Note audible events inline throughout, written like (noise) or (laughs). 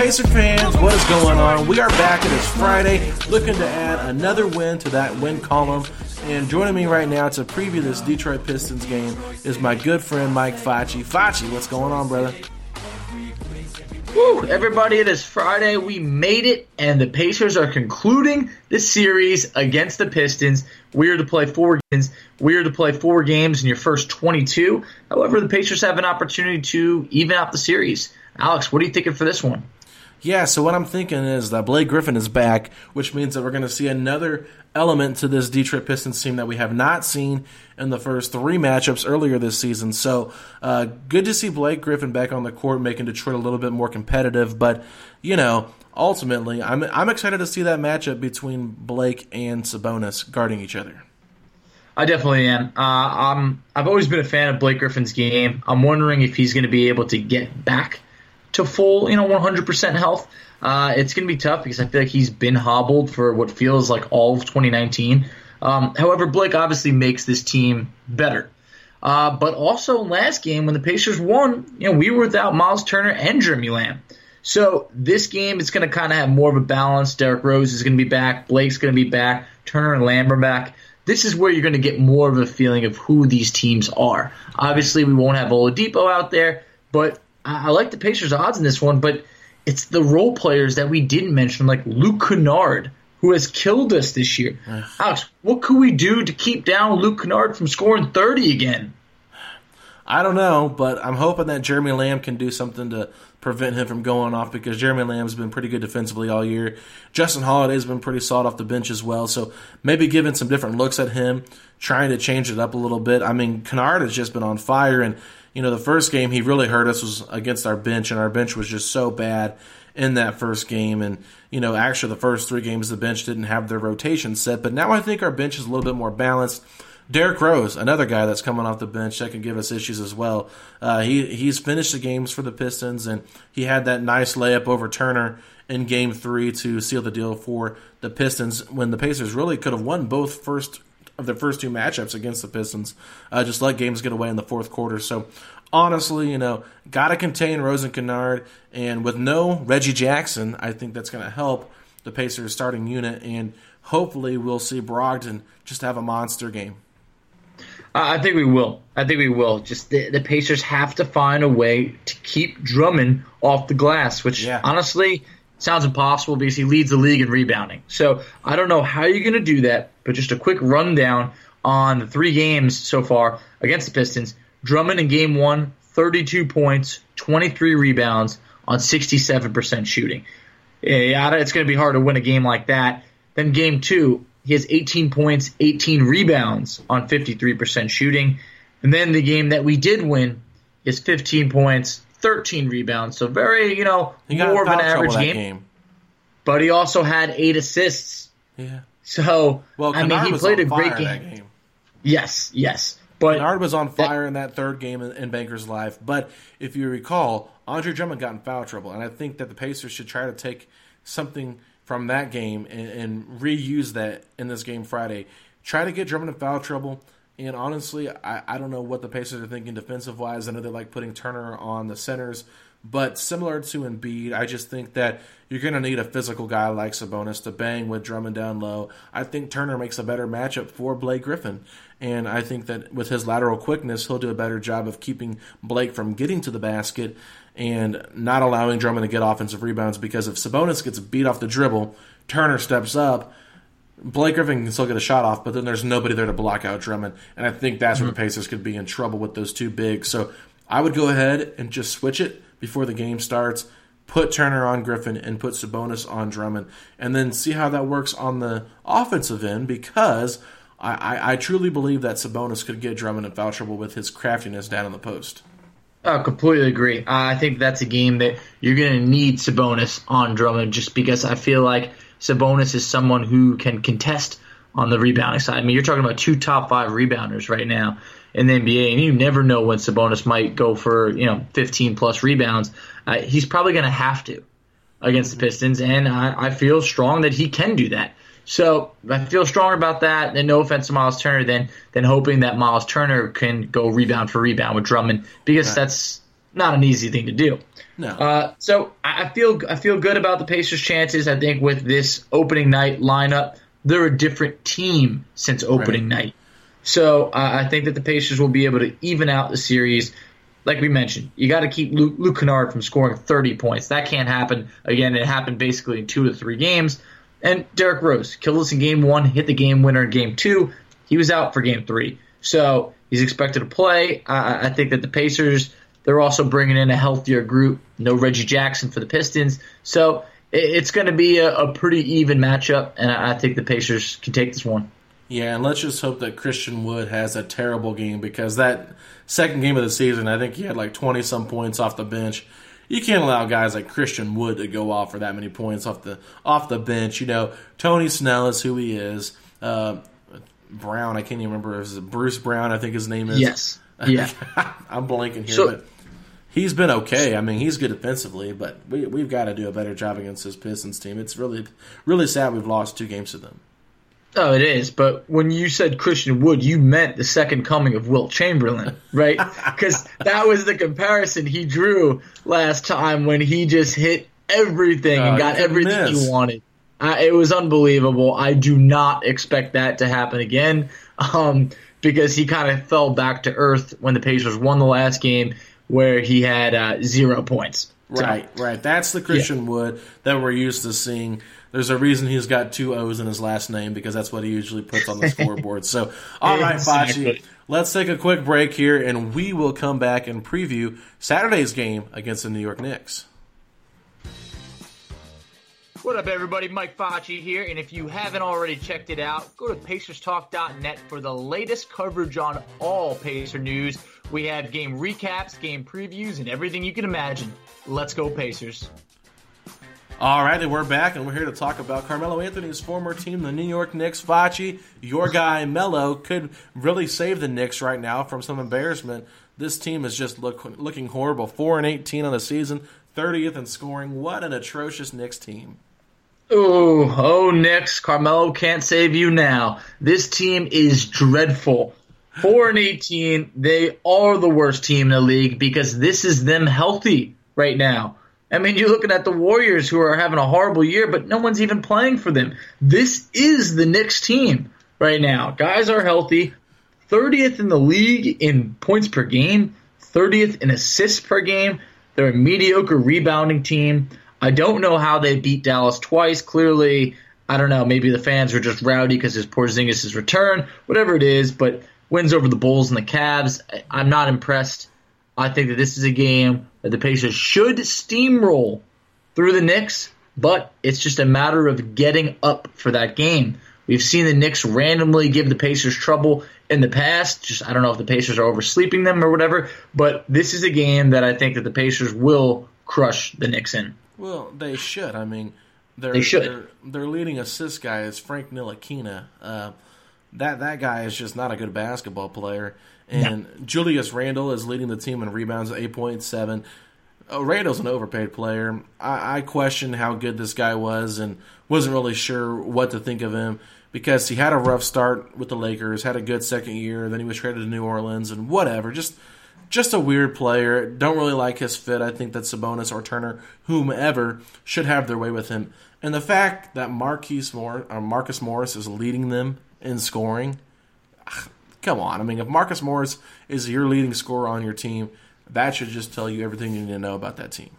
Pacer fans, what is going on? We are back. It is Friday, looking to add another win to that win column. And joining me right now to preview this Detroit Pistons game is my good friend Mike Facci. Facci, what's going on, brother? Woo, everybody, it is Friday. We made it, and the Pacers are concluding this series against the Pistons. We are to play four games. We are to play four games in your first 22. However, the Pacers have an opportunity to even out the series. Alex, what are you thinking for this one? Yeah, so what I'm thinking is that Blake Griffin is back, which means that we're going to see another element to this Detroit Pistons team that we have not seen in the first three matchups earlier this season. So, uh, good to see Blake Griffin back on the court, making Detroit a little bit more competitive. But, you know, ultimately, I'm, I'm excited to see that matchup between Blake and Sabonis guarding each other. I definitely am. Uh, I'm, I've always been a fan of Blake Griffin's game. I'm wondering if he's going to be able to get back to full, you know, 100% health. Uh, it's going to be tough because I feel like he's been hobbled for what feels like all of 2019. Um, however, Blake obviously makes this team better. Uh, but also last game when the Pacers won, you know, we were without Miles Turner and Jeremy Lamb. So this game is going to kind of have more of a balance. Derrick Rose is going to be back. Blake's going to be back. Turner and Lamb are back. This is where you're going to get more of a feeling of who these teams are. Obviously, we won't have Oladipo out there, but I, I like the Pacers' odds in this one. But it's the role players that we didn't mention, like Luke Kennard, who has killed us this year. Alex, what could we do to keep down Luke Kennard from scoring 30 again? I don't know, but I'm hoping that Jeremy Lamb can do something to prevent him from going off because Jeremy Lamb's been pretty good defensively all year. Justin Holiday's been pretty solid off the bench as well, so maybe giving some different looks at him, trying to change it up a little bit. I mean, Kennard has just been on fire, and you know the first game he really hurt us was against our bench, and our bench was just so bad in that first game. And you know, actually, the first three games the bench didn't have their rotation set, but now I think our bench is a little bit more balanced. Derrick Rose, another guy that's coming off the bench that can give us issues as well. Uh, he he's finished the games for the Pistons, and he had that nice layup over Turner in Game Three to seal the deal for the Pistons when the Pacers really could have won both first of their first two matchups against the Pistons. Uh, just let games get away in the fourth quarter. So honestly, you know, got to contain Rose and Kennard, and with no Reggie Jackson, I think that's going to help the Pacers starting unit, and hopefully we'll see Brogdon just have a monster game. Uh, I think we will. I think we will. Just the, the Pacers have to find a way to keep Drummond off the glass, which Yeah. honestly sounds impossible because he leads the league in rebounding. So I don't know how you're going to do that, but just a quick rundown on the three games so far against the Pistons. Drummond in game one, 32 points, 23 rebounds on 67% shooting. Yeah, it's going to be hard to win a game like that. Then game two, he has 18 points, 18 rebounds on 53% shooting. And then the game that we did win, is 15 points, 13 rebounds, so very you know more of an average game, game. But he also had eight assists. Yeah. So Well, I mean, he played a great game. game. Yes, yes. But Kennard was on fire in that third game in, in Bankers Life. But if you recall, Andre Drummond got in foul trouble, and I think that the Pacers should try to take something from that game and, and reuse that in this game Friday. Try to get Drummond in foul trouble. And honestly, I, I don't know what the Pacers are thinking defensive wise. I know they like putting Turner on the centers, but similar to Embiid, I just think that you're going to need a physical guy like Sabonis to bang with Drummond down low. I think Turner makes a better matchup for Blake Griffin. And I think that with his lateral quickness, he'll do a better job of keeping Blake from getting to the basket and not allowing Drummond to get offensive rebounds because if Sabonis gets beat off the dribble, Turner steps up, Blake Griffin can still get a shot off, but then there's nobody there to block out Drummond. And I think that's where the mm-hmm. Pacers could be in trouble with those two bigs. So I would go ahead and just switch it before the game starts. Put Turner on Griffin and put Sabonis on Drummond, and then see how that works on the offensive end because I, I, I truly believe that Sabonis could get Drummond in foul trouble with his craftiness down in the post. I completely agree. I think that's a game that you're going to need Sabonis on Drummond just because I feel like Sabonis is someone who can contest on the rebounding side. I mean, you're talking about two top five rebounders right now in the NBA, and you never know when Sabonis might go for you know 15 plus rebounds. Uh, he's probably going to have to against the Pistons, and I, I feel strong that he can do that. So I feel stronger about that. And no offense to Miles Turner, than than hoping that Miles Turner can go rebound for rebound with Drummond because that's not an easy thing to do. No. Uh, so I feel I feel good about the Pacers' chances. I think with this opening night lineup, they're a different team since opening night. So uh, I think that the Pacers will be able to even out the series. Like we mentioned, you got to keep Luke, Luke Kennard from scoring 30 points. That can't happen. Again, it happened basically in two to three games. And Derrick Rose killed us in game one, hit the game winner in game two. He was out for game three. So he's expected to play. I, I think that the Pacers, they're also bringing in a healthier group. No Reggie Jackson for the Pistons. So it's going to be a, a pretty even matchup. And I, think the Pacers can take this one. Yeah, and let's just hope that Christian Wood has a terrible game because that second game of the season, I think he had like 20 some points off the bench. You can't allow guys like Christian Wood to go off for that many points off the off the bench. You know, Tony Snell is who he is. Uh, Brown, I can't even remember. Is Bruce Brown? I think his name is. Yes. Yeah. (laughs) I'm blanking here, So- but he's been okay. I mean, he's good defensively, but we, we've got to do a better job against this Pistons team. It's really, really sad we've lost two games to them. Oh, it is. But when you said Christian Wood, you meant the second coming of Wilt Chamberlain, right? (laughs) Because that was the comparison he drew last time when he just hit everything Oh, and got everything miss. he wanted. Uh, it was unbelievable. I do not expect that to happen again (laughs) um, because he kind of fell back to earth when the Pacers won the last game where he had uh, zero points. So- Right, right. That's the Christian Wood that we're used to seeing. There's a reason he's got two O's in his last name because that's what he usually puts on the (laughs) scoreboard. So, all right, Exactly. Facci, let's take a quick break here, and we will come back and preview Saturday's game against the New York Knicks. What up, everybody? Mike Facci here, and if you haven't already checked it out, go to PacersTalk.net for the latest coverage on all Pacer news. We have game recaps, game previews, and everything you can imagine. Let's go, Pacers. All right, and we're back, and we're here to talk about Carmelo Anthony's former team, the New York Knicks. Facci, your guy Melo could really save the Knicks right now from some embarrassment. This team is just look, looking horrible. Four and eighteen on the season, thirtieth in scoring. What an atrocious Knicks team! Ooh, oh, Knicks, Carmelo can't save you now. This team is dreadful. 4 and 18, they are the worst team in the league because this is them healthy right now. I mean, you're looking at the Warriors who are having a horrible year, but no one's even playing for them. This is the Knicks team right now. Guys are healthy. 30th in the league in points per game, 30th in assists per game. They're a mediocre rebounding team. I don't know how they beat Dallas twice. Clearly, I don't know. Maybe the fans were just rowdy because it's Porzingis' return, whatever it is. But wins over the Bulls and the Cavs. I'm not impressed. I think that this is a game that the Pacers should steamroll through the Knicks, but it's just a matter of getting up for that game. We've seen the Knicks randomly give the Pacers trouble in the past. Just I don't know if the Pacers are oversleeping them or whatever, but this is a game that I think that the Pacers will crush the Knicks in. Well, they should. I mean, they're, They should. Their, their leading assist guy is Frank Ntilikina. Uh, that that guy is just not a good basketball player. And Julius Randle is leading the team in rebounds at eight point seven. Oh, Randle's an overpaid player. I, I questioned how good this guy was and wasn't really sure what to think of him because he had a rough start with the Lakers, had a good second year, then he was traded to New Orleans and whatever. Just just a weird player. Don't really like his fit. I think that Sabonis or Turner, whomever, should have their way with him. And the fact that Marquise Moore, or uh, Marcus Morris is leading them in scoring, come on. I mean, if Marcus Morris is your leading scorer on your team, that should just tell you everything you need to know about that team.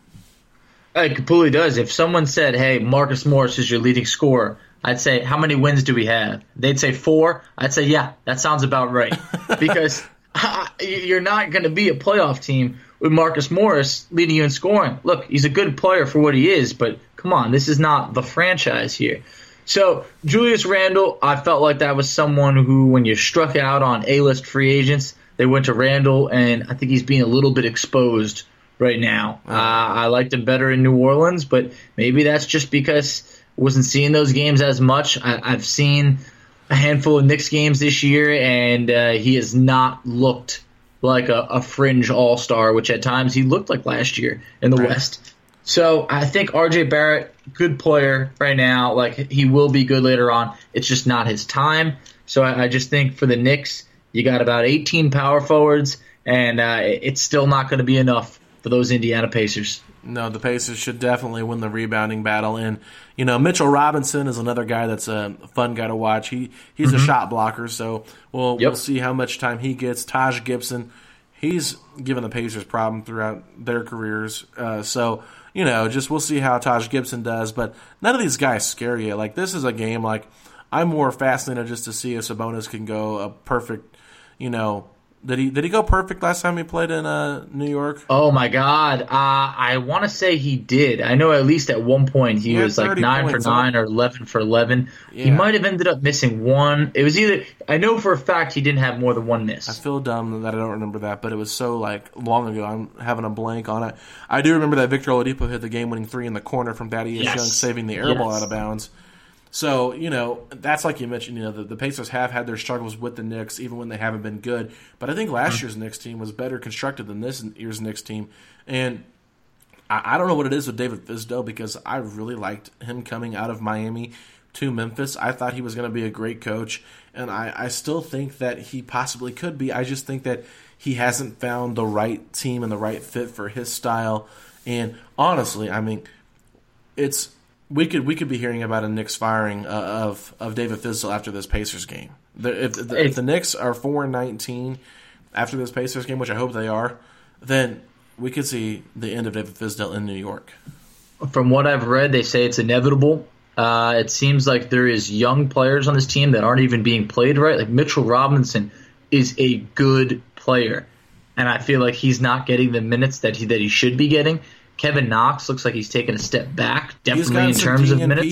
Uh, it completely does. If someone said, "Hey, Marcus Morris is your leading scorer," I'd say, "How many wins do we have?" They'd say four. I'd say, "Yeah, that sounds about right," (laughs) because (laughs) you're not going to be a playoff team with Marcus Morris leading you in scoring. Look, he's a good player for what he is, but come on, this is not the franchise here. So Julius Randle, I felt like that was someone who, when you struck out on A-list free agents, they went to Randle, and I think he's being a little bit exposed right now. Uh, I liked him better in New Orleans, but maybe that's just because I wasn't seeing those games as much. I, I've seen a handful of Knicks games this year, and uh, he has not looked like a, a fringe all star, which at times he looked like last year in the West. So I think RJ Barrett, good player right now. Like he will be good later on. It's just not his time. So I, I just think for the Knicks, you got about 18 power forwards, and uh, it's still not going to be enough for those Indiana Pacers. No, the Pacers should definitely win the rebounding battle. And you know, Mitchell Robinson is another guy that's a fun guy to watch. He he's a shot blocker, so we'll we'll see how much time he gets. Taj Gibson, he's given the Pacers problem throughout their careers. Uh, so you know, just we'll see how Taj Gibson does. But none of these guys scare you. Like this is a game. Like I'm more fascinated just to see if Sabonis can go a perfect. You know, did he did he go perfect last time he played in uh, New York? Oh my God! Uh, I want to say he did. I know at least at one point he He was like nine for nine or eleven for eleven. He might have ended up missing one. It was either I know for a fact he didn't have more than one miss. I feel dumb that I don't remember that, but it was so like long ago. I'm having a blank on it. I do remember that Victor Oladipo hit the game-winning three in the corner from Thaddeus Yes. Young, saving the air ball out of bounds. So you know that's like you mentioned. You know the, the Pacers have had their struggles with the Knicks, even when they haven't been good. But I think last Mm-hmm. year's Knicks team was better constructed than this year's Knicks team, and I, I don't know what it is with David Fizdale because I really liked him coming out of Miami to Memphis. I thought he was going to be a great coach, and I, I still think that he possibly could be. I just think that he hasn't found the right team and the right fit for his style. And honestly, I mean, it's we could we could be hearing about a Knicks firing uh, of of David Fizdale after this Pacers game. The, if, the, if the Knicks are four and nineteen after this Pacers game, which I hope they are, then we could see the end of David Fizdale in New York. From what I've read, they say it's inevitable. Uh, it seems like there is young players on this team that aren't even being played right. Like Mitchell Robinson is a good player, and I feel like he's not getting the minutes that he that he should be getting. Kevin Knox looks like he's taken a step back, definitely in terms of minutes.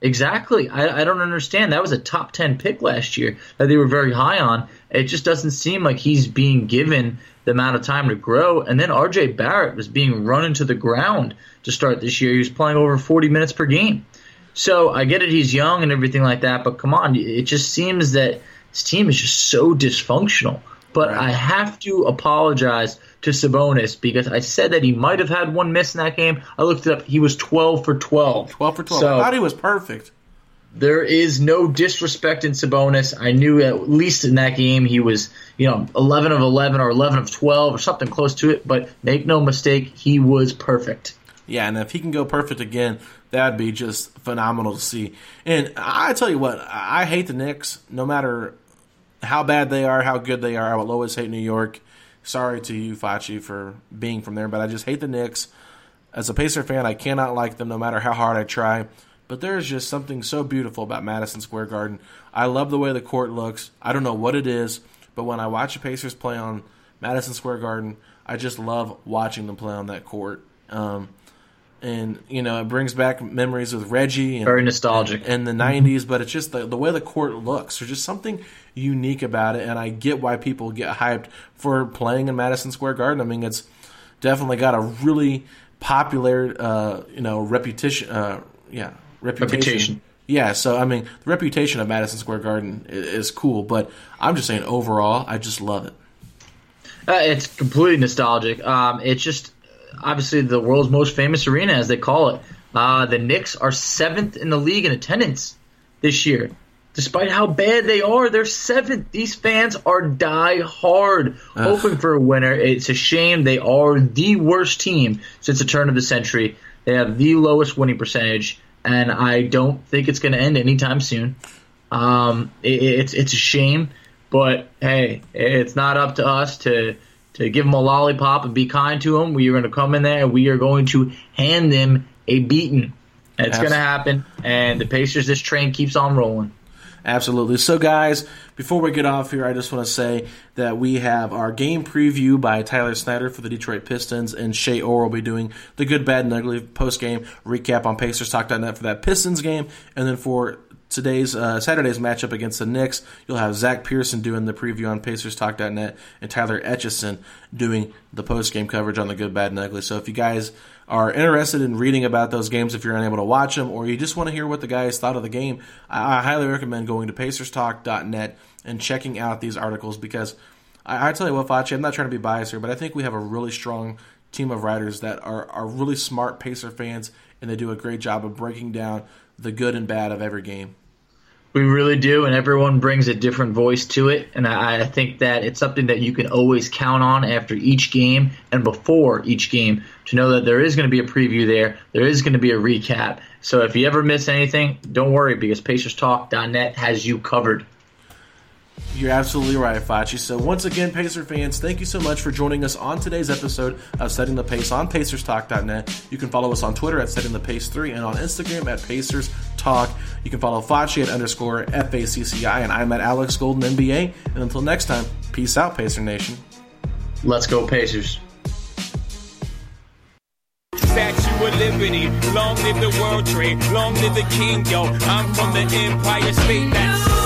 Exactly. I, I don't understand. That was a top 10 pick last year that they were very high on. It just doesn't seem like he's being given the amount of time to grow. And then RJ Barrett was being run into the ground to start this year. He was playing over 40 minutes per game. So I get it, he's young and everything like that, but come on, it just seems that his team is just so dysfunctional. But Right. I have to apologize to Sabonis because I said that he might have had one miss in that game. I looked it up; he was 12 for 12. 12 for 12. So- I thought he was perfect. there is no disrespect in Sabonis. I knew at least in that game he was, you know, 11 of 11 or 11 of 12 or something close to it. But make no mistake, he was perfect. Yeah, and if he can go perfect again, that'd be just phenomenal to see. And I tell you what, I I hate the Knicks. No matter how bad they are, how good they are, I will always hate New York. Sorry to you, Facci, for being from there, but I just hate the Knicks. As a Pacer fan, I cannot like them no matter how hard I try. But there's just something so beautiful about Madison Square Garden. I love the way the court looks. I don't know what it is, but when I watch the Pacers play on Madison Square Garden, I just love watching them play on that court. Um, and you know it brings back memories with Reggie and Very nostalgic. in the 90s, but it's just the, the way the court looks. There's just something unique about it, and I get why people get hyped for playing in Madison Square Garden. I mean, it's definitely got a really popular, uh, you know, reputation. Uh, yeah, reputation. Reputation. Yeah, so I mean, the reputation of Madison Square Garden is cool, but I'm just saying overall, I just love it. Uh, it's completely nostalgic. Um, it's just obviously the world's most famous arena, as they call it. Uh, the Knicks are seventh in the league in attendance this year. Despite how bad they are, they're seventh. These fans are die hard, hoping for a winner. It's a shame. They are the worst team since the turn of the century. They have the lowest winning percentage, and I don't think it's going to end anytime soon. Um, it, it's it's a shame, but hey, it's not up to us to to give them a lollipop and be kind to them. We are going to come in there and we are going to hand them a beating. It's going to happen. And the Pacers, this train keeps on rolling. Absolutely. So, guys, before we get off here, I just want to say that we have our game preview by Tyler Snyder for the Detroit Pistons, and Shay Orr will be doing the good, bad, and ugly post game recap on PacersTalk.net for that Pistons game. And then for today's uh, Saturday's matchup against the Knicks, you'll have Zach Pearson doing the preview on PacersTalk.net and Tyler Etchison doing the post game coverage on the good, bad, and ugly. So if you guys are interested in reading about those games if you're unable to watch them, or you just want to hear what the guys thought of the game, I, I highly recommend going to PacersTalk.net and checking out these articles because I, I tell you what, Facci, I'm not trying to be biased here, but I think we have a really strong team of writers that are, are really smart Pacer fans, and they do a great job of breaking down the good and bad of every game. We really do, and everyone brings a different voice to it. And I, I think that it's something that you can always count on after each game and before each game to know that there is going to be a preview there. There is going to be a recap. So if you ever miss anything, don't worry because PacersTalk.net has you covered. You're absolutely right, Facci. So once again, Pacer fans, thank you so much for joining us on today's episode of Setting the Pace on PacersTalk.net. You can follow us on Twitter at Setting the Pace 3 and on Instagram at Pacers Talk. You can follow Facci at underscore FACCI and I'm at Alex Golden NBA. And until next time, peace out, Pacer Nation. Let's go, Pacers. Statue of Liberty, long live the World Trade, long live the King, yo. I'm from the Empire State. That's